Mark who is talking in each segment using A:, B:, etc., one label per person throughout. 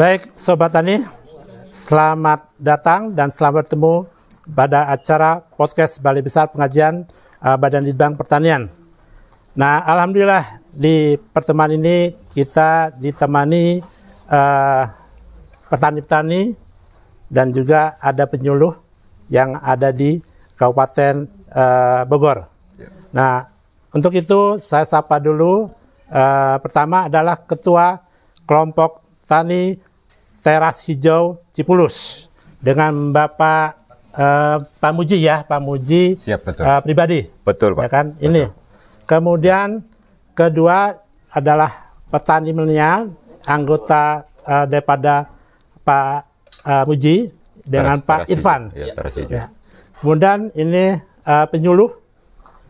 A: Baik, Sobat Tani, selamat datang dan selamat bertemu pada acara podcast Balai Besar Pengajian uh, Badan Litbang Pertanian. Nah, Alhamdulillah di pertemuan ini kita ditemani uh, petani-petani dan juga ada penyuluh yang ada di Kabupaten uh, Bogor. Nah, untuk itu saya sapa dulu. Uh, pertama adalah Ketua Kelompok Tani Teras Hijau Cipulus dengan Bapak uh, Pak Muji ya, Pak Muji
B: Siap, betul.
A: uh, pribadi.
B: Betul, Pak.
A: Ya kan? Ini. Kemudian kedua adalah petani milenial, anggota uh, daripada Pak uh, Muji dengan
B: Teras-
A: Pak
B: teras
A: Irfan.
B: hijau. Ya, teras hijau.
A: Ya. Kemudian ini uh, penyuluh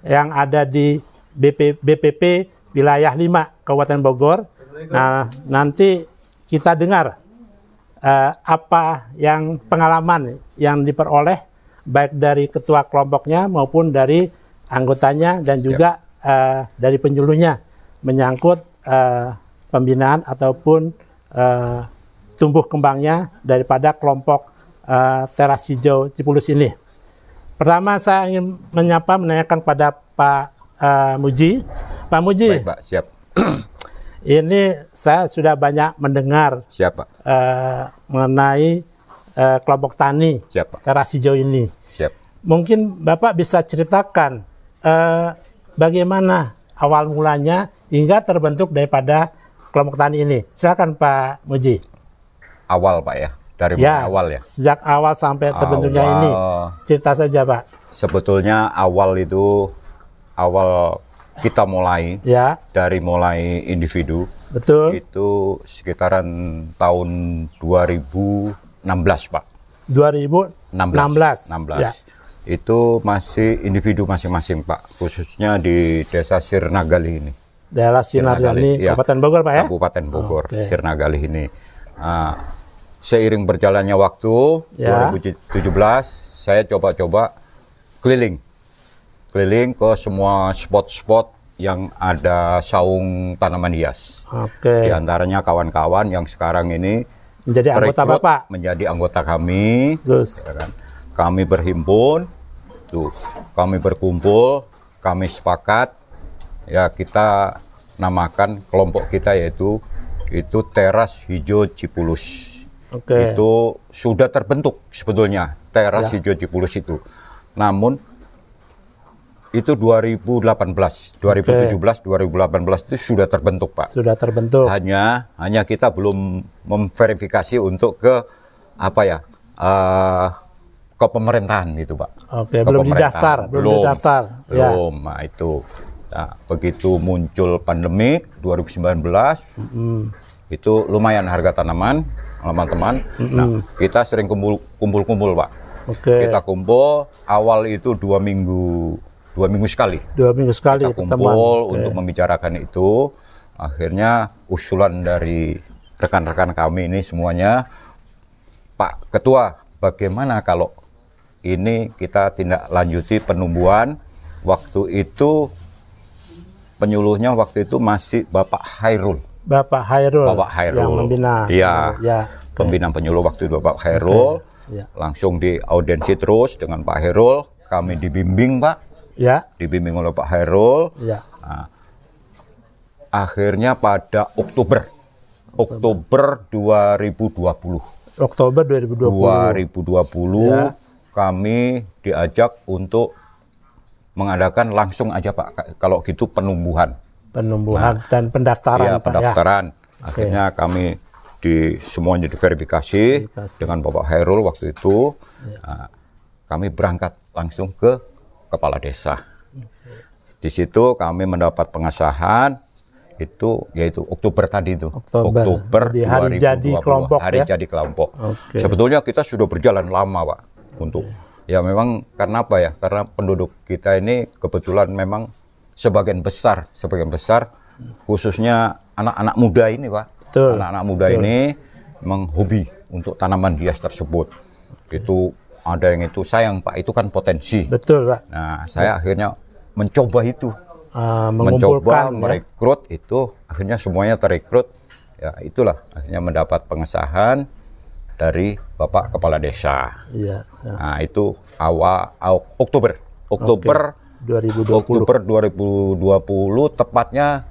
A: yang ada di BP, BPP wilayah 5 Kabupaten Bogor. Nah, nanti kita dengar eh, apa yang pengalaman yang diperoleh baik dari ketua kelompoknya maupun dari anggotanya dan juga eh, dari penyuluhnya menyangkut eh, pembinaan ataupun eh, tumbuh kembangnya daripada kelompok eh, teras hijau Cipulus ini. Pertama saya ingin menyapa menanyakan pada Pak eh, Muji. Pak Muji,
B: Baik, Pak. Siap.
A: ini saya sudah banyak mendengar
B: Siap, Pak.
A: eh, mengenai eh, kelompok tani
B: Siap, Pak.
A: teras hijau ini.
B: Siap.
A: Mungkin Bapak bisa ceritakan eh, bagaimana awal mulanya hingga terbentuk daripada kelompok tani ini. Silakan Pak Muji.
B: Awal, Pak ya. Dari
A: Ya,
B: awal ya.
A: Sejak awal sampai terbentuknya
B: Awal.
A: ini. Cerita saja Pak.
B: Sebetulnya awal itu awal kita mulai
A: Ya,
B: dari mulai individu
A: betul.
B: itu sekitaran tahun 2016, Pak.
A: 2016.
B: 16.
A: Ya.
B: Itu masih individu masing-masing, Pak. Khususnya di Desa Sirnagali ini.
A: Daerah Sinarjani,
B: Iya.
A: Kabupaten Bogor Pak ya?
B: Kabupaten Bogor,
A: Oke.
B: Sirnagali ini. Ah, seiring berjalannya waktu,
A: Ya.
B: 2017, saya coba-coba keliling. Keliling ke semua spot-spot yang ada saung tanaman hias.
A: Oke.
B: Di antaranya kawan-kawan yang sekarang ini
A: Menjadi anggota Bapak.
B: menjadi anggota kami.
A: Terus.
B: ya kan. Kami berhimpun, tuh, kami berkumpul, kami sepakat, ya kita namakan kelompok kita yaitu itu teras hijau Cipulus.
A: Oke.
B: Itu sudah terbentuk sebetulnya teras
A: Ya.
B: hijau Cipulus itu. Namun itu 2018, 2017, 2018 itu sudah terbentuk Pak.
A: Sudah terbentuk.
B: Hanya hanya kita belum memverifikasi untuk ke apa ya eh, ke pemerintahan itu Pak.
A: Oke,
B: Ke
A: belum didaftar, belum didaftar. Ya.
B: Belum. Nah, itu. Nah, begitu muncul pandemi 2019
A: Hmm.
B: itu lumayan harga tanaman teman-teman. Nah, kita sering kumpul kumpul-kumpul Pak.
A: Oke.
B: Kita kumpul awal itu dua minggu dua minggu sekali
A: Dua minggu sekali
B: kita kumpul
A: Oke.
B: untuk membicarakan itu. Akhirnya usulan dari rekan-rekan kami ini semuanya, Pak Ketua, bagaimana kalau ini kita tindak lanjuti penumbuhan? Waktu itu penyuluhnya waktu itu masih Bapak Hairul,
A: Bapak Hairul.
B: Bapak Hairul.
A: Yang membina.
B: Iya.
A: Ya.
B: pembina penyuluh waktu itu Bapak Hairul.
A: Ya.
B: Langsung di audiensi terus dengan Pak Hairul, kami dibimbing Pak,
A: Ya.
B: dibimbing oleh Pak Hairul.
A: Ya.
B: akhirnya pada Oktober Oktober 2020
A: Oktober 2020.
B: 2020
A: Ya.
B: kami diajak untuk mengadakan langsung aja Pak kalau gitu penumbuhan
A: Penumbuhan dan pendaftaran
B: ya
A: Pak
B: pendaftaran akhirnya kami di semuanya diverifikasi
A: Verifikasi.
B: dengan Bapak Hairul waktu itu Nah, kami berangkat langsung ke kepala desa di situ kami mendapat pengasahan itu yaitu Oktober tadi itu
A: Oktober. Di hari
B: 2020,
A: jadi kelompok
B: hari
A: ya?
B: jadi kelompok
A: Oke.
B: sebetulnya kita sudah berjalan lama pak untuk ya memang karena apa ya karena penduduk kita ini kebetulan memang sebagian besar sebagian besar khususnya anak-anak muda ini pak
A: Betul.
B: anak-anak muda ini memang hobi untuk tanaman hias tersebut itu ada yang itu sayang pak itu kan potensi
A: Betul, Pak.
B: nah saya akhirnya mencoba itu
A: Ah,
B: mencoba
A: ya.
B: merekrut itu akhirnya semuanya terekrut Ya, itulah akhirnya mendapat pengesahan dari Bapak Kepala Desa.
A: Iya. ya.
B: Nah, itu awal Oktober. Oktober
A: 2020.
B: Oktober 2020 tepatnya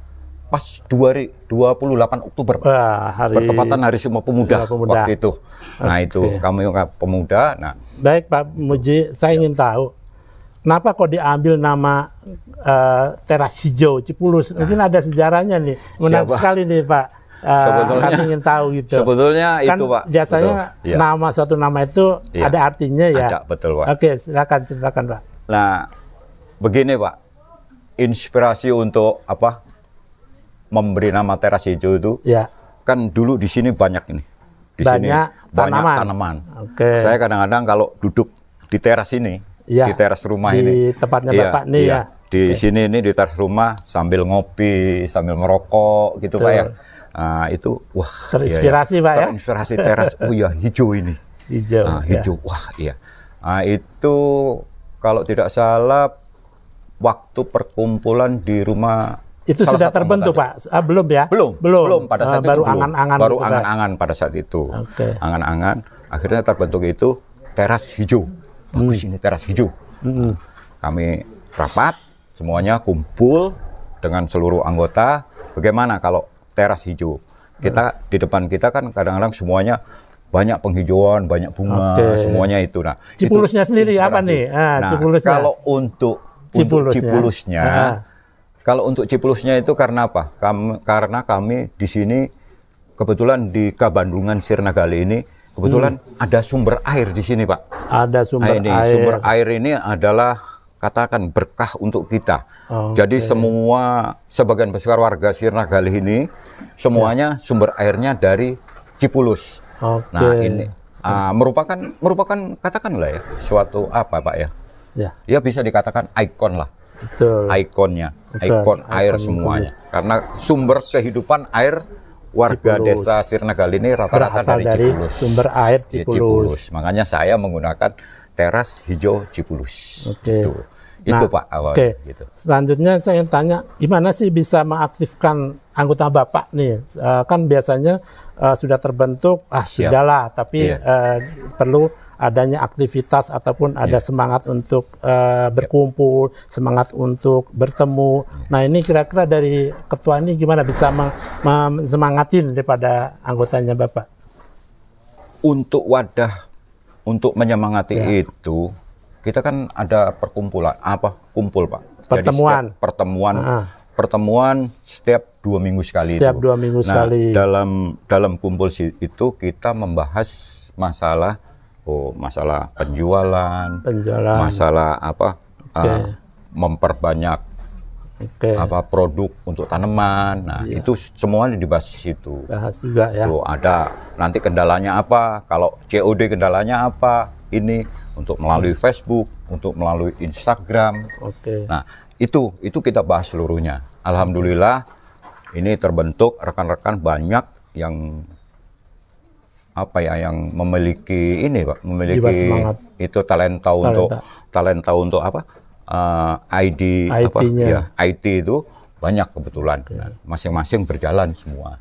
B: pas 2 28 Oktober.
A: Wah, hari
B: Bertepatan Hari Sumpah Pemuda,
A: Pemuda.
B: waktu itu. Nah, itu kami pemuda. Nah,
A: Baik Pak Muji, saya ingin tahu kenapa kok diambil nama eh, teras hijau Cipulus? Mungkin ada sejarahnya nih. Menarik
B: Siapa?
A: sekali nih Pak.
B: Sebetulnya-
A: kami ingin tahu gitu.
B: sebetulnya
A: kan
B: itu, Pak.
A: Biasanya
B: Betul. Iya.
A: nama suatu nama itu
B: Iya.
A: ada artinya ya.
B: ada betul, Pak.
A: Oke, silakan silakan Pak.
B: Nah, begini Pak, inspirasi untuk apa memberi nama teras hijau itu
A: Ya.
B: kan dulu di sini banyak ini. Di sini
A: Banyak
B: banyak
A: tanaman. Oke.
B: Saya kadang-kadang kalau duduk di teras ini,
A: Iya.
B: di teras rumah
A: Di
B: ini,
A: tempatnya
B: Iya,
A: Bapak nih
B: iya.
A: ya.
B: Di sini ini di teras rumah sambil ngopi, sambil merokok gitu Pak ya. Nah, itu wah
A: Terinspirasi,
B: iya, iya.
A: Pak, ya?
B: Terinspirasi teras. Oh ya, hijau ini.
A: Hijau.
B: Nah,
A: ya.
B: hijau. Wah, iya. Nah, itu kalau tidak salah waktu perkumpulan di rumah
A: Itu
B: salah
A: sudah terbentuk Pak? Ah, belum ya?
B: belum,
A: Belum.
B: pada
A: Ah,
B: saat itu
A: baru
B: belum.
A: angan-angan
B: baru
A: gitu,
B: angan-angan pada saat itu.
A: Oke.
B: Angan-angan, akhirnya terbentuk itu teras hijau. Bagus
A: Hmm.
B: ini teras hijau.
A: Mm-mm.
B: Kami rapat, semuanya kumpul dengan seluruh anggota. Bagaimana kalau teras hijau? Kita di depan kita kan kadang-kadang semuanya banyak penghijauan, banyak bunga,
A: Oke.
B: semuanya itu. Nah, itu
A: Cipulusnya sendiri apa nih? Ah,
B: nah,
A: cipulusnya.
B: kalau untuk untuk
A: Cipulusnya.
B: cipulusnya,
A: Ah.
B: Kalau untuk cipulusnya itu karena apa? Kami, karena kami di sini kebetulan di Kabandungan Sirnagali ini kebetulan ada sumber air di sini, Pak.
A: Ada sumber
B: Nah, ini
A: air.
B: sumber air ini adalah katakan berkah untuk kita.
A: Oh,
B: Jadi semua sebagian besar warga Sirnagali ini semuanya sumber airnya dari Cipulus.
A: Oke.
B: Nah, ini ah, merupakan merupakan katakanlah ya suatu apa Pak ya?
A: Ya,
B: Ya bisa dikatakan ikon lah,
A: betul.
B: ikonnya,
A: Betul,
B: ikon air
A: ikon
B: semuanya. Karena sumber kehidupan air warga
A: Cipulus.
B: desa Sirnagali ini rata-rata dari,
A: dari
B: Cipulus.
A: sumber air
B: Ya,
A: Cipulus.
B: Makanya saya menggunakan teras hijau Cipulus.
A: Oke.
B: Itu, itu
A: Nah,
B: Pak awalnya.
A: Oke.
B: Gitu.
A: Selanjutnya saya ingin tanya, gimana sih bisa mengaktifkan anggota Bapak nih? Eh, kan biasanya eh, sudah terbentuk, ah sudahlah, tapi
B: Iya.
A: eh, perlu adanya aktivitas ataupun ada
B: Iya.
A: semangat untuk eh, berkumpul, semangat untuk bertemu.
B: Iya.
A: Nah ini kira-kira dari ketua ini gimana bisa semangatin daripada anggotanya Bapak?
B: Untuk wadah untuk menyemangati
A: Ya.
B: itu kita kan ada perkumpulan apa kumpul Pak. Jadi
A: Pertemuan.
B: setiap pertemuan
A: Ah.
B: pertemuan setiap dua minggu sekali
A: Setiap
B: itu.
A: dua minggu
B: nah,
A: sekali.
B: dalam dalam kumpul itu kita membahas masalah oh masalah penjualan,
A: Penjualan.
B: masalah apa
A: Oke.
B: eh, memperbanyak
A: Oke.
B: apa produk untuk tanaman. Nah,
A: Iya.
B: itu semuanya dibahas di situ.
A: Bahas juga ya.
B: Tuh ada nanti kendalanya apa? Kalau COD kendalanya apa? Ini untuk melalui Facebook, untuk melalui Instagram.
A: Oke.
B: Nah, itu itu kita bahas seluruhnya. Alhamdulillah ini terbentuk rekan-rekan banyak yang apa ya yang memiliki ini Pak, memiliki
A: Jiwa semangat.
B: itu talenta, untuk talenta untuk apa? eh, ID apa ya, IT itu banyak kebetulan. Nah, Masing-masing berjalan semua.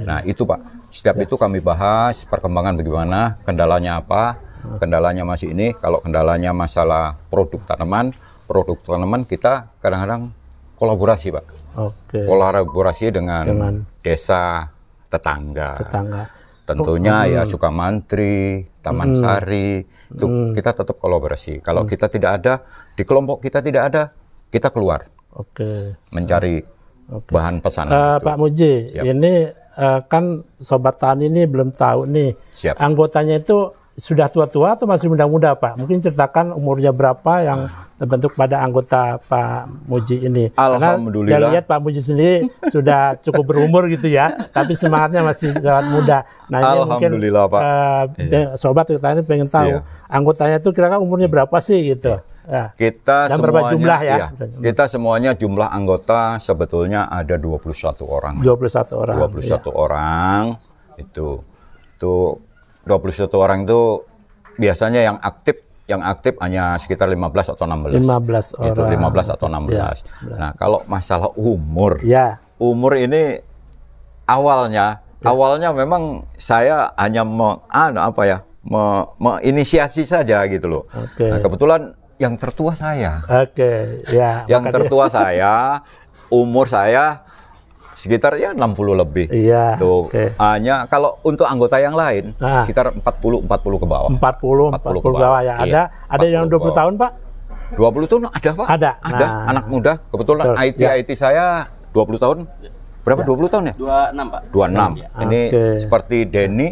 B: Nah, itu Pak. Setiap itu kami bahas perkembangan bagaimana, kendalanya apa, kendalanya masih ini. Kalau kendalanya masalah produk tanaman, produk tanaman kita kadang-kadang kolaborasi, Pak.
A: Oke.
B: Kolaborasi dengan,
A: Dengan
B: desa tetangga.
A: Tetangga.
B: Tentunya ya Sukamantri, Taman Sari, itu kita tetap kolaborasi. Kalau kita tidak ada, di kelompok kita tidak ada, kita keluar
A: Oke.
B: mencari
A: Oke.
B: bahan pesanan
A: Eh,
B: itu.
A: Pak Muji,
B: Siap.
A: ini eh, kan sobat tani ini belum tahu nih
B: Siap.
A: anggotanya itu sudah tua-tua atau masih muda-muda Pak? Mungkin ceritakan umurnya berapa yang terbentuk pada anggota Pak Muji ini.
B: Alhamdulillah.
A: Karena saya lihat Pak Muji sendiri sudah cukup berumur gitu ya, tapi semangatnya masih sangat muda. Nah ini mungkin
B: Alhamdulillah, Pak.
A: eh, de- sobat tani pengen tahu
B: Iya.
A: anggotanya itu kira-kira umurnya berapa sih gitu? Ya.
B: Kita
A: Dan berapa
B: semuanya
A: jumlah ya?
B: iya, kita semuanya jumlah anggota sebetulnya ada 21 orang.
A: 21 orang.
B: 21 orang itu itu 21 orang itu biasanya yang aktif yang aktif hanya sekitar 15 atau 16.
A: 15 orang.
B: Itu 15 atau 16. Nah, kalau masalah umur,
A: Ya,
B: umur ini awalnya awalnya memang saya hanya me, anu, apa ya, me, menginisiasi saja gitu loh.
A: Oke.
B: Nah, kebetulan yang tertua saya.
A: Oke, ya.
B: Yang tertua saya, umur saya sekitar ya 60 lebih.
A: Iya.
B: Tuh,
A: Oke.
B: hanya kalau untuk anggota yang lain
A: Ah.
B: sekitar 40 40 ke bawah.
A: 40,
B: 40
A: 40
B: ke
A: bawah ya.
B: Iya,
A: Ada ada yang
B: 40
A: 20
B: bawah.
A: tahun, Pak?
B: 20 tahun ada, Pak?
A: Ada.
B: Ada
A: Nah.
B: anak muda. Kebetulan
A: Betul,
B: IT
A: ya.
B: IT saya 20 tahun. Berapa? 20 tahun ya?
C: 26 Pak.
B: 26. Ini
A: Oke.
B: seperti Denny,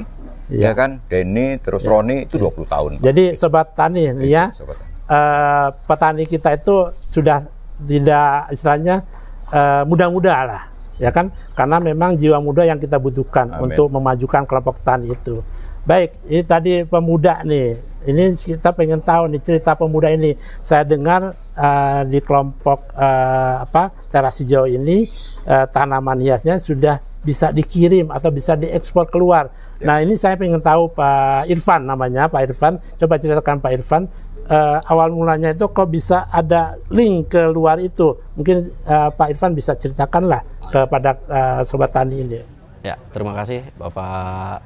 A: Iya.
B: ya kan? Denny terus Roni itu 20 tahun. Pak.
A: Jadi sobat tani ya,
B: Sobat.
A: eh, petani kita itu sudah tidak istilahnya eh, muda-muda lah, ya kan? Karena memang jiwa muda yang kita butuhkan
B: Amin.
A: untuk memajukan kelompok tani itu. Baik, ini tadi pemuda nih. Ini kita pengen tahu nih cerita pemuda ini. Saya dengar eh, di kelompok eh, apa teras hijau ini eh, tanaman hiasnya sudah bisa dikirim atau bisa diekspor keluar. Nah ini saya pengen tahu Pak Irfan namanya Pak Irfan. Coba ceritakan Pak Irfan eh, awal mulanya itu kok bisa ada link ke luar itu. Mungkin eh, Pak Irfan bisa ceritakan lah kepada eh, sobat tani ini.
C: Ya, terima kasih Bapak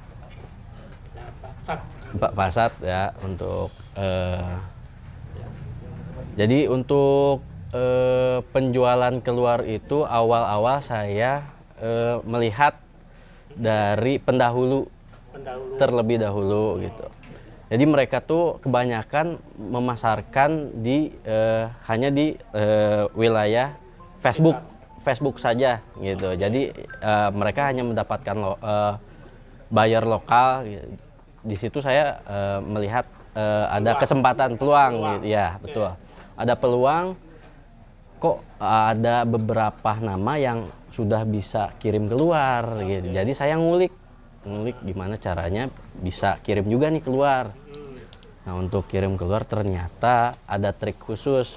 C: Pak Pasat ya untuk eh, jadi untuk eh, penjualan keluar itu awal-awal saya eh, melihat dari pendahulu terlebih dahulu gitu. Jadi mereka tuh kebanyakan memasarkan di eh, hanya di eh, wilayah Facebook, Facebook saja gitu. Jadi eh, mereka hanya mendapatkan lo, eh, buyer lokal. Di situ saya eh, melihat eh, ada kesempatan peluang, gitu. ya betul. Ada peluang. Kok ada beberapa nama yang sudah bisa kirim keluar gitu. Jadi saya ngulik, ngulik gimana caranya bisa kirim juga nih keluar. Nah untuk kirim keluar ternyata ada trik khusus.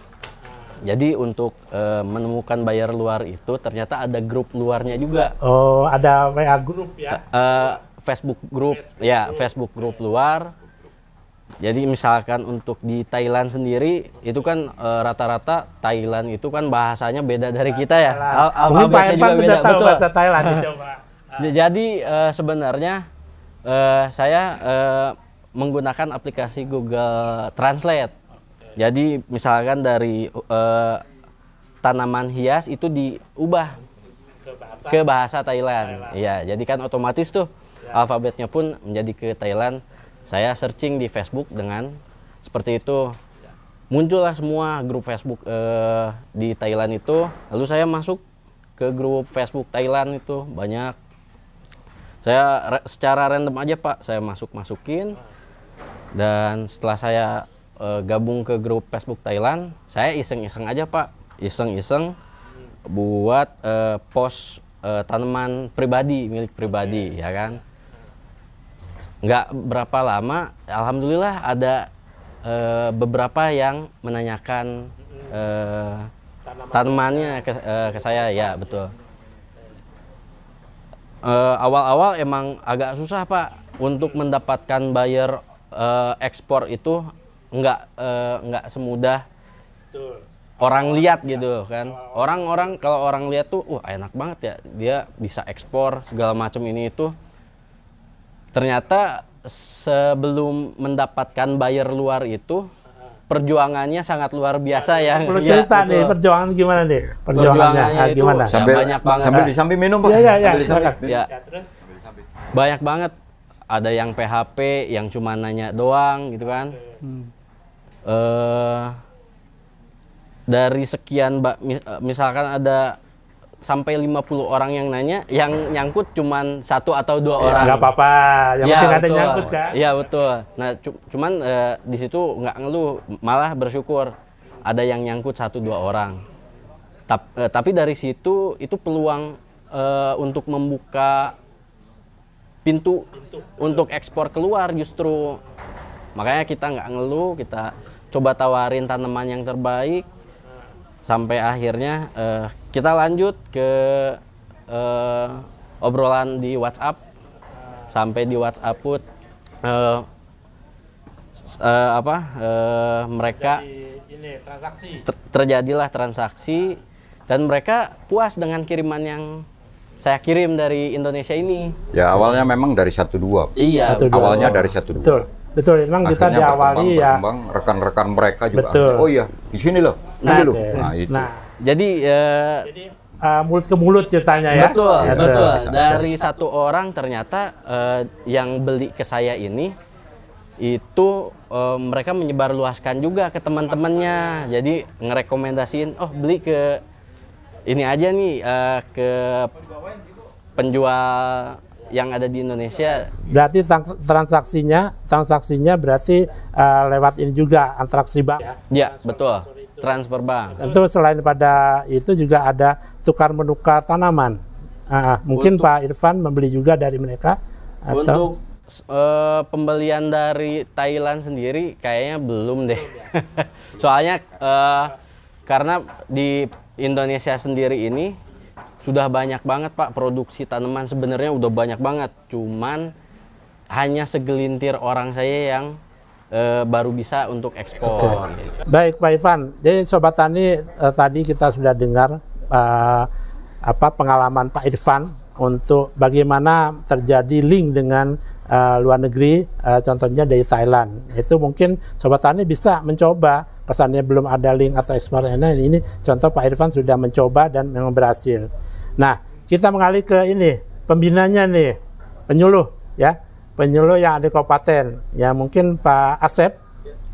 C: Jadi untuk eh, menemukan buyer luar itu ternyata ada grup luarnya juga.
A: Oh ada WA grup ya?
C: Eh, Facebook grup, ya Facebook grup luar. Jadi misalkan untuk di Thailand sendiri itu kan rata-rata Thailand itu kan bahasanya beda dari kita ya. Al- alfabetnya
A: sudah tahu
C: betul.
A: bahasa Thailand. Coba.
C: Jadi eh, sebenarnya eh, saya menggunakan aplikasi Google Translate. Jadi misalkan dari eh, tanaman hias itu diubah ke bahasa Thailand. Iya, jadi kan otomatis tuh alfabetnya pun menjadi ke Thailand. Saya searching di Facebook dengan seperti itu. Muncullah semua grup Facebook eh, di Thailand itu. Lalu saya masuk ke grup Facebook Thailand itu banyak. Saya re- secara random aja Pak, saya masuk masukin. Dan setelah saya eh, gabung ke grup Facebook Thailand, saya iseng-iseng aja Pak, iseng-iseng buat eh, post eh, tanaman pribadi milik pribadi ya kan? Nggak berapa lama alhamdulillah ada eh, beberapa yang menanyakan eh, tanamannya ke, eh, ke saya. Ya betul. Awal-awal emang agak susah pak untuk mendapatkan buyer ekspor itu nggak eh, nggak semudah orang lihat gitu kan. Orang-orang. Kalau orang lihat tuh wah enak banget ya dia bisa ekspor segala macam ini itu. Ternyata sebelum mendapatkan buyer luar itu perjuangannya sangat luar biasa ya.
A: Perlu
C: Ya,
A: cerita nih
C: betul.
A: perjuangan gimana nih? Perjuangannya
C: Perjuangannya itu
A: gimana?
C: Ya,
B: Sambil
C: banyak banget.
B: sambil di samping minum, Pak.
A: Iya, iya, iya,
B: Sambil di samping.
A: silakan.
C: ya. Banyak banget. Ada yang PHP yang cuma nanya doang gitu kan eh dari sekian ba- mi- eh, misalkan ada sampai 50 orang yang nanya yang nyangkut cuman satu atau dua orang
A: Nggak apa-apa, yang
C: Ya,
A: penting ada nyangkut kan?
C: Iya betul. Nah cu- cuman eh, di situ nggak ngeluh, malah bersyukur ada yang nyangkut satu dua orang. Tap- eh, tapi dari situ itu peluang eh, untuk membuka pintu untuk ekspor keluar justru. Makanya kita nggak ngeluh, kita coba tawarin tanaman yang terbaik sampai akhirnya eh, kita lanjut ke eh, obrolan di WhatsApp sampai di WhatsApp put eh, s- eh, apa eh, mereka
A: ini transaksi.
C: ter- terjadilah transaksi dan mereka puas dengan kiriman yang saya kirim dari Indonesia ini.
B: Ya awalnya memang dari satu dua.
C: Iya.
A: Satu dua.
B: Awalnya dari satu dua.
A: Betul. Betul. Memang kita
B: Akhirnya
A: diawali ya.
B: berkembang, rekan-rekan mereka juga.
A: Betul.
B: Oh iya, di sini loh.
C: Nah,
B: Ini loh. Nah, itu.
A: Nah,
C: Jadi eh,
A: uh, mulut ke mulut ceritanya ya.
C: betul,
A: Ya,
C: betul.
B: bisa.
C: Dari satu orang ternyata eh, yang beli ke saya ini itu eh, mereka menyebarluaskan juga ke teman-temannya. Jadi ngerekomendasiin, oh beli ke ini aja nih eh, ke penjual yang ada di Indonesia.
A: Berarti transaksinya transaksinya berarti uh, lewat ini juga transaksi bank.
C: Ya, betul. Transfer bank.
A: Tentu selain pada itu juga ada tukar menukar tanaman. Ah, mungkin Pak Irfan membeli juga dari mereka atau
C: Untuk eh, pembelian dari Thailand sendiri kayaknya belum deh. Soalnya eh, karena di Indonesia sendiri ini sudah banyak banget Pak produksi tanaman sebenarnya udah banyak banget. Cuman hanya segelintir orang saya yang eh, baru bisa untuk ekspor.
A: Baik Pak Irfan, jadi Sobat Tani eh, tadi kita sudah dengar eh, apa pengalaman Pak Irfan untuk bagaimana terjadi link dengan eh, luar negeri, eh, contohnya dari Thailand. Itu mungkin Sobat Tani bisa mencoba, kesannya belum ada link atau ekspor nah, ini contoh Pak Irfan sudah mencoba dan memang berhasil. Nah, kita mengalih ke ini pembinanya nih, penyuluh ya, penyuluh yang ada di kabupaten. Ya mungkin Pak Asep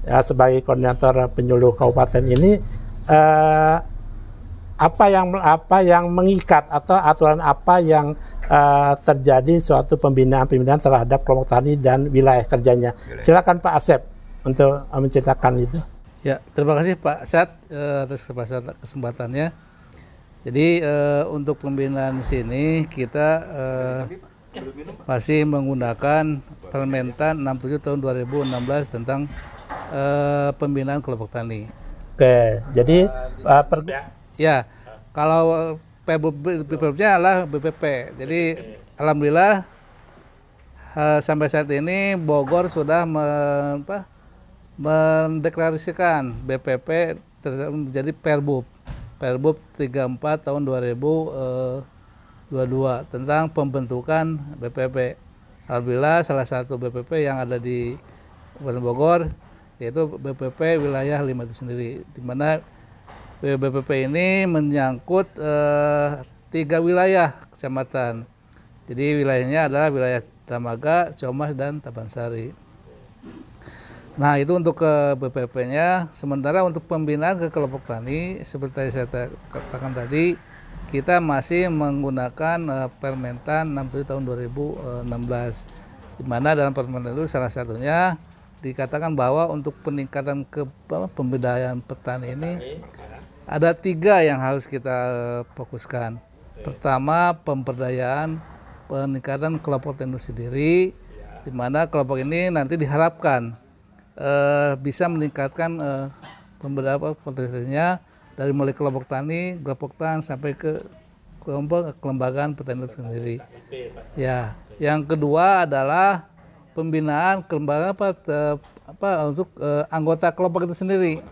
A: ya sebagai koordinator penyuluh kabupaten ini eh, apa yang apa yang mengikat atau aturan apa yang eh, terjadi suatu pembinaan-pembinaan terhadap kelompok tani dan wilayah kerjanya. Silakan Pak Asep untuk menceritakan itu.
D: Ya, terima kasih Pak Sat eh, atas kesempatan- kesempatannya. Jadi eh, untuk pembinaan sini kita eh, masih menggunakan Permentan 67 tahun 2016 tentang eh, pembinaan kelompok tani.
A: Oke, jadi eh, per-
D: Ya, kalau PBB-nya adalah BPP. Jadi alhamdulillah eh, sampai saat ini Bogor sudah me- apa, mendeklarasikan BPP ter- menjadi Perbub 34 tahun 2022 tentang pembentukan BPP. Alhamdulillah salah satu BPP yang ada di Kabupaten Bogor yaitu BPP wilayah 5 itu sendiri di mana BPP ini menyangkut eh, tiga wilayah kecamatan. Jadi wilayahnya adalah wilayah Dramaga, Comas, dan Tabansari. Nah itu untuk ke BPP-nya. Sementara untuk pembinaan ke kelompok tani, seperti saya ta- katakan tadi, kita masih menggunakan eh, Permentan 67 tahun 2016. Di mana dalam Permentan itu salah satunya dikatakan bahwa untuk peningkatan ke apa, petani ini ada tiga yang harus kita eh, fokuskan. Pertama, pemberdayaan peningkatan kelompok tani sendiri, di mana kelompok ini nanti diharapkan eh, bisa meningkatkan eh, pemberdayaan potensinya dari mulai kelompok tani, kelompok tani sampai ke kelompok kelembagaan petani itu sendiri. Ya, yang kedua adalah pembinaan kelembagaan apa, apa untuk eh, anggota kelompok itu sendiri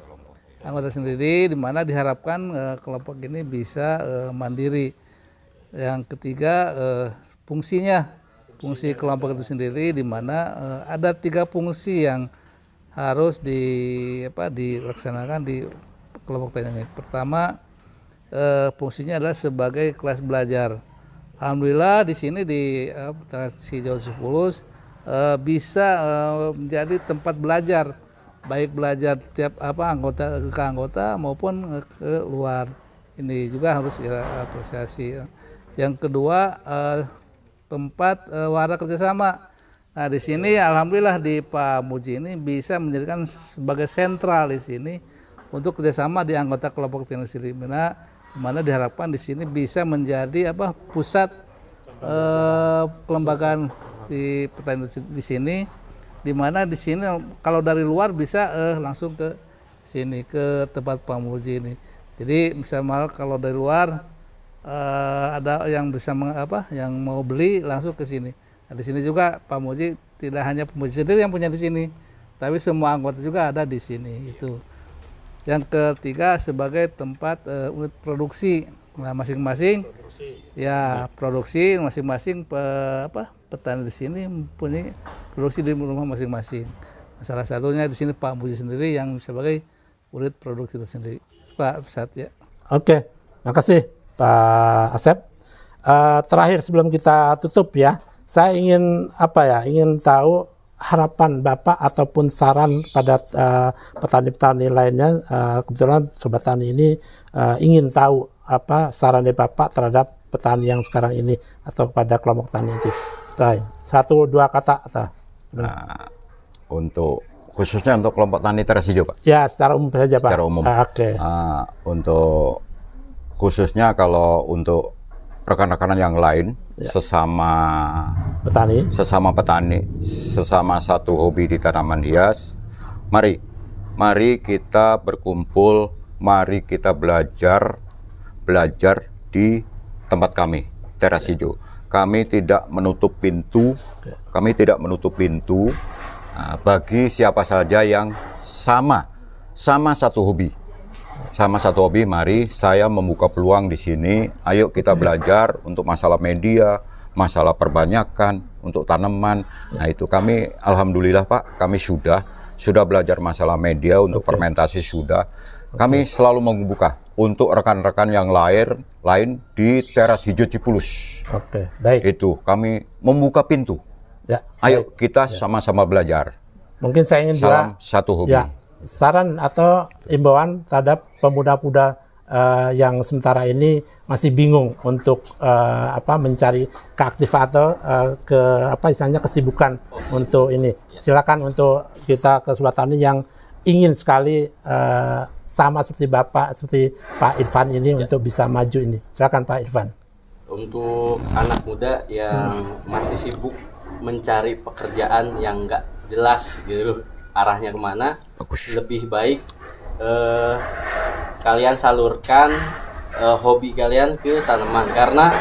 D: anggota sendiri di mana diharapkan eh, kelompok ini bisa eh, mandiri. Yang ketiga eh, fungsinya, fungsi kelompok itu sendiri di mana eh, ada tiga fungsi yang harus di apa dilaksanakan di kelompok tani ini. Pertama eh, fungsinya adalah sebagai kelas belajar. Alhamdulillah di sini di eh, Transi Jawa 10 eh, bisa eh, menjadi tempat belajar baik belajar tiap apa anggota ke anggota maupun ke luar ini juga harus kita apresiasi yang kedua eh, tempat eh, wadah kerjasama nah di sini alhamdulillah di Pak Muji ini bisa menjadikan sebagai sentral di sini untuk kerjasama di anggota kelompok tani sendiri mana mana diharapkan di sini bisa menjadi apa pusat eh, kelembagaan di petani di sini di mana di sini kalau dari luar bisa eh, langsung ke sini ke tempat Pak Muji ini. Jadi misalnya kalau dari luar eh, ada yang bisa meng- apa yang mau beli langsung ke sini. Nah, di sini juga Pak Muji tidak hanya Pak Muji sendiri yang punya di sini, tapi semua anggota juga ada di sini itu. Yang ketiga sebagai tempat eh, unit produksi Nah, masing-masing ya produksi masing-masing pe- apa petani di sini mempunyai produksi di rumah masing-masing. Nah, salah satunya di sini Pak Muji sendiri yang sebagai unit produksi itu sendiri. Pak Satya.
A: Oke, makasih Pak Asep. Eh, terakhir sebelum kita tutup ya, saya ingin apa ya, ingin tahu harapan Bapak ataupun saran pada eh, petani-petani lainnya. Eh, kebetulan Sobat Tani ini eh, ingin tahu apa saran dari Bapak terhadap petani yang sekarang ini atau pada kelompok tani itu. Satu dua kata atau
B: Nah, untuk khususnya untuk kelompok tani teras hijau, Pak.
A: ya secara umum saja Pak.
B: Secara umum.
A: Ah, Oke.
B: Ah, untuk khususnya kalau untuk rekan-rekan yang lain sesama
A: Petani.
B: sesama petani, sesama satu hobi di tanaman hias, mari, mari kita berkumpul, mari kita belajar, belajar di tempat kami, teras hijau. Kami tidak menutup pintu, kami tidak menutup pintu nah, bagi siapa saja yang sama, sama satu hobi sama satu hobi, mari saya membuka peluang di sini. Ayo kita belajar untuk masalah media, masalah perbanyakan, untuk tanaman. Nah itu kami, alhamdulillah Pak, kami sudah sudah belajar masalah media untuk fermentasi sudah. Kami selalu membuka untuk rekan-rekan yang lain lain di teras hijau Cipulus.
A: Oke, baik.
B: Itu kami membuka pintu.
A: Ya.
B: Ayo kita sama-sama belajar.
A: Mungkin saya ingin
B: Salam satu hobi.
A: ya saran atau imbauan terhadap pemuda-pemuda eh, yang sementara ini masih bingung untuk eh, apa mencari keaktifan atau eh, ke apa istilahnya kesibukan untuk ini. Silakan untuk kita ke yang ingin sekali eh, sama seperti Bapak seperti Pak Irfan ini untuk bisa maju ini. Silakan Pak Irfan.
C: untuk anak muda yang masih sibuk mencari pekerjaan yang nggak jelas gitu arahnya ke mana
B: Bagus.
C: lebih baik eh, kalian salurkan eh, hobi kalian ke tanaman karena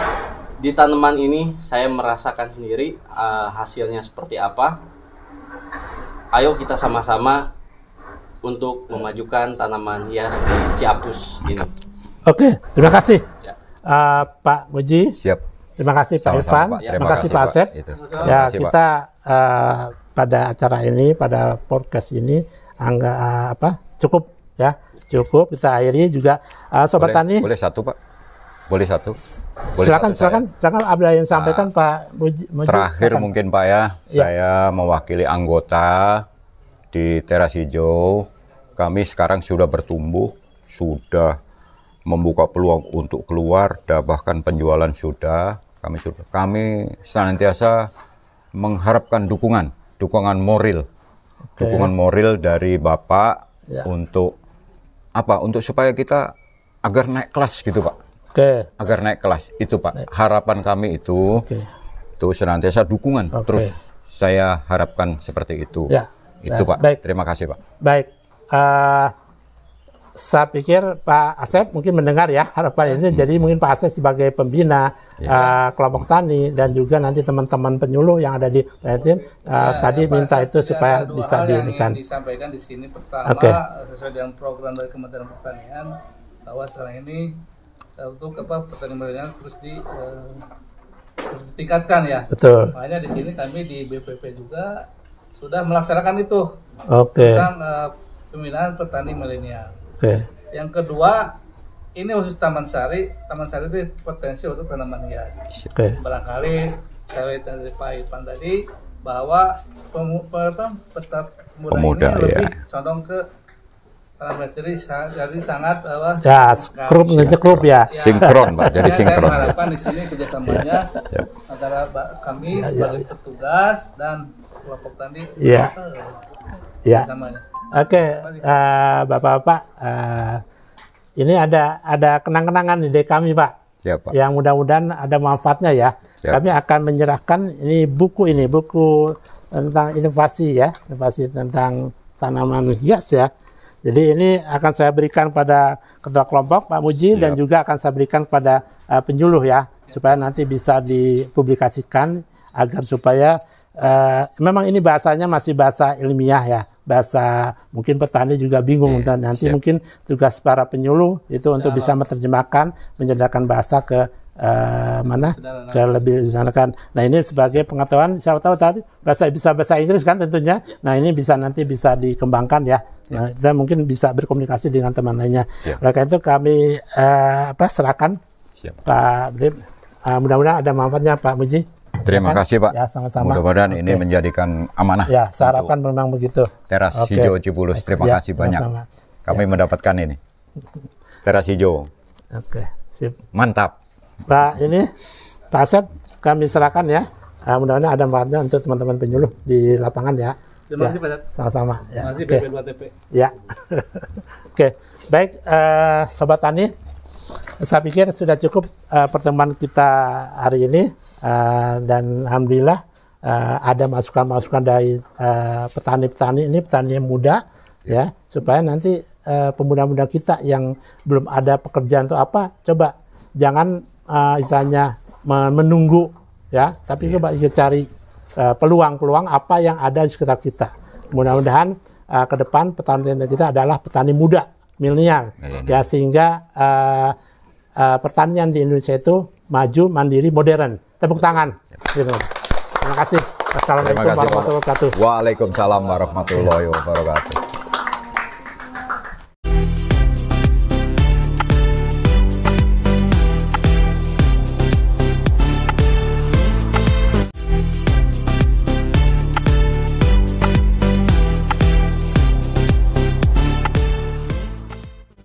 C: di tanaman ini saya merasakan sendiri eh, hasilnya seperti apa ayo kita sama-sama untuk memajukan tanaman hias di Ciapus ini
A: Oke, terima kasih
C: Ya.
A: Eh, Pak Muji.
B: Siap.
A: Terima kasih Pak Irfan. Terima,
B: Terima
A: kasih Pak. Asep. Ya
B: Terima kasih,
A: kita eh, pada acara ini, pada podcast ini, angga eh, apa? Cukup ya. Cukup kita akhiri juga. Eh, sobat
B: boleh,
A: tani.
B: boleh satu pak? Boleh satu? Boleh
A: silakan
B: satu,
A: silakan. Silakan ada yang sampaikan Pak Muji. Muji,
B: terakhir
A: silakan.
B: mungkin pak ya.
A: Ya.
B: saya mewakili anggota di teras hijau. Kami sekarang sudah bertumbuh sudah membuka peluang untuk keluar dan bahkan penjualan sudah. Kami sudah kami senantiasa mengharapkan dukungan dukungan moral dukungan moral dari bapak
A: Ya.
B: untuk apa untuk supaya kita agar naik kelas gitu pak
A: Oke,
B: agar naik kelas itu pak harapan kami itu
A: oke.
B: itu senantiasa dukungan
A: Oke.
B: terus saya harapkan seperti itu
A: Ya.
B: itu
A: Ya,
B: pak
A: baik.
B: terima kasih pak
A: Baik. Eh, saya pikir Pak Asep mungkin mendengar ya harapan ini. Jadi mungkin Pak Asep sebagai pembina eh, kelompok tani dan juga nanti teman-teman penyuluh yang ada di Planetin eh, tadi minta itu supaya
D: Ada dua
A: bisa
D: hal yang
A: diinikan.
D: disampaikan di sini pertama
A: Oke.
D: sesuai dengan program dari Kementerian Pertanian bahwa sekarang ini eh, untuk apa petani milenial terus di eh, terus ditingkatkan ya.
A: Betul.
D: Makanya di sini kami di BPP juga sudah melaksanakan itu
A: Oke.
D: tentang eh, pembinaan petani milenial.
A: Oke.
D: Yang kedua ini khusus Taman Sari, Taman Sari itu potensi untuk tanaman hias.
A: Oke.
D: barangkali saya dari Pak Irfan tadi bahwa pemu, pe- apa, peta pemuda,
B: Pemuda,
D: ini lebih
B: ya.
D: condong ke tanaman sangat, jadi sangat apa,
A: Ya, grup ngejek grup ya.
B: sinkron pak jadi
D: Makanya saya
B: sinkron
D: mengharapkan di sini kerjasamanya
B: Ya.
D: antara kami sebagai petugas dan kelompok tani
A: Iya.
D: eh,
A: Ya.
D: kerjasamanya.
A: Oke, eh, Bapak-bapak, eh, ini ada ada kenang-kenangan di kami, Pak.
B: siap pak
A: yang mudah-mudahan ada manfaatnya ya.
B: Ya.
A: Kami akan menyerahkan ini buku ini buku tentang inovasi ya, inovasi tentang tanaman hias ya. Jadi ini akan saya berikan pada ketua kelompok Pak Muji dan juga akan saya berikan pada eh, penyuluh ya supaya nanti bisa dipublikasikan agar supaya eh, memang ini bahasanya masih bahasa ilmiah ya bahasa mungkin petani juga bingung dan nanti
B: siap.
A: mungkin tugas para penyuluh itu untuk bisa menerjemahkan menjadikan bahasa ke eh, mana ke lebih disederhanakan. Nah ini sebagai pengetahuan siapa tahu tadi bahasa bisa bahasa Inggris kan tentunya. Nah ini bisa nanti bisa dikembangkan ya. Nah, kita mungkin bisa berkomunikasi dengan teman lainnya.
B: Ya.
A: Oleh karena itu kami eh, apa serahkan
B: Siap.
A: Pak Brib. Ah, mudah-mudahan ada manfaatnya Pak Muji.
B: Terima
A: Silakan.
B: kasih Pak.
A: Ya sama-sama.
B: Mudah-mudahan ini
A: Oke.
B: menjadikan amanah.
A: Ya, saya harapkan memang begitu.
B: Teras
A: Oke.
B: hijau Cibulus. Terima
A: Ya,
B: kasih banyak.
A: sama-sama.
B: Kami mendapatkan ini. Teras hijau.
A: Oke, sip.
B: Mantap.
A: Pak ini Pak Asep kami serahkan ya. Ah, mudah-mudahan ada manfaatnya untuk teman-teman penyuluh di lapangan ya.
D: Terima
A: Ya,
D: kasih Pak Dad.
A: Sama-sama. Ya.
D: Terima kasih
A: Oke.
D: PP2TP.
A: Ya. Oke, baik eh, sobat tani, saya pikir sudah cukup eh, pertemuan kita hari ini eh, dan alhamdulillah eh, ada masukan-masukan dari eh, petani-petani ini petani yang muda ya supaya nanti eh, pemuda-pemuda kita yang belum ada pekerjaan atau apa coba jangan eh, istilahnya me- menunggu ya tapi coba kita cari peluang-peluang apa yang ada di sekitar kita. Mudah-mudahan eh, ke depan petani kita adalah petani muda,
B: milenial,
A: ya sehingga eh, eh, pertanian di Indonesia itu maju, mandiri, modern. Tepuk tangan. Gitu. Terima kasih. Assalamualaikum
B: Terima kasih, Pak.
A: warahmatullahi wabarakatuh.
B: Waalaikumsalam warahmatullahi wabarakatuh.